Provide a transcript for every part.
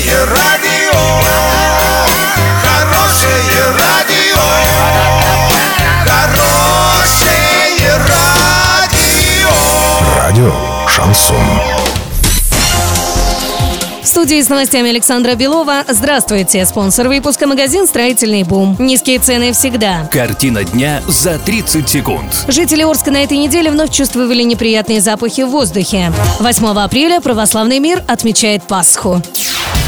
Хорошее радио, хорошее радио, хорошее радио. Радио Шансон. В студии с новостями Александра Белова. Здравствуйте. Спонсор выпуска магазин «Строительный бум». Низкие цены всегда. Картина дня за 30 секунд. Жители Орска на этой неделе вновь чувствовали неприятные запахи в воздухе. 8 апреля православный мир отмечает Пасху.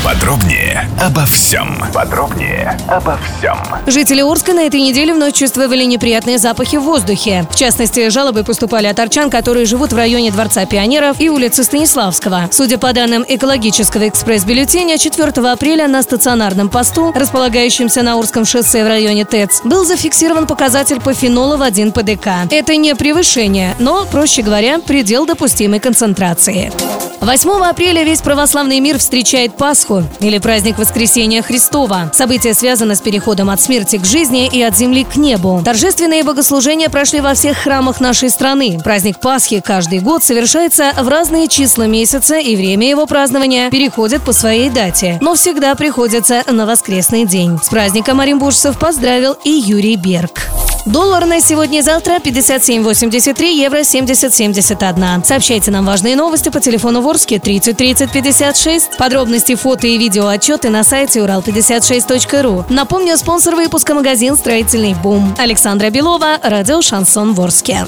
Подробнее обо всем. Подробнее обо всем. Жители Орска на этой неделе вновь чувствовали неприятные запахи в воздухе. В частности, жалобы поступали от арчан, которые живут в районе Дворца пионеров и улицы Станиславского. Судя по данным экологического экспресс-бюллетеня, 4 апреля на стационарном посту, располагающемся на Орском шоссе в районе ТЭЦ, был зафиксирован показатель по фенолу в 1 ПДК. Это не превышение, но, проще говоря, предел допустимой концентрации. 8 апреля весь православный мир встречает Пасху, или праздник Воскресения Христова. Событие связано с переходом от смерти к жизни и от земли к небу. Торжественные богослужения прошли во всех храмах нашей страны. Праздник Пасхи каждый год совершается в разные числа месяца, и время его празднования переходит по своей дате, но всегда приходится на воскресный день. С праздником оренбуржцев поздравил и Юрий Берг. Доллар на сегодня и завтра 57.83, евро 70.71. Сообщайте нам важные новости по телефону Ворске 30 30 56. Подробности, фото и видео отчеты на сайте урал56.ру. Напомню, спонсор выпуска магазин «Строительный бум». Александра Белова, радио «Шансон Ворске».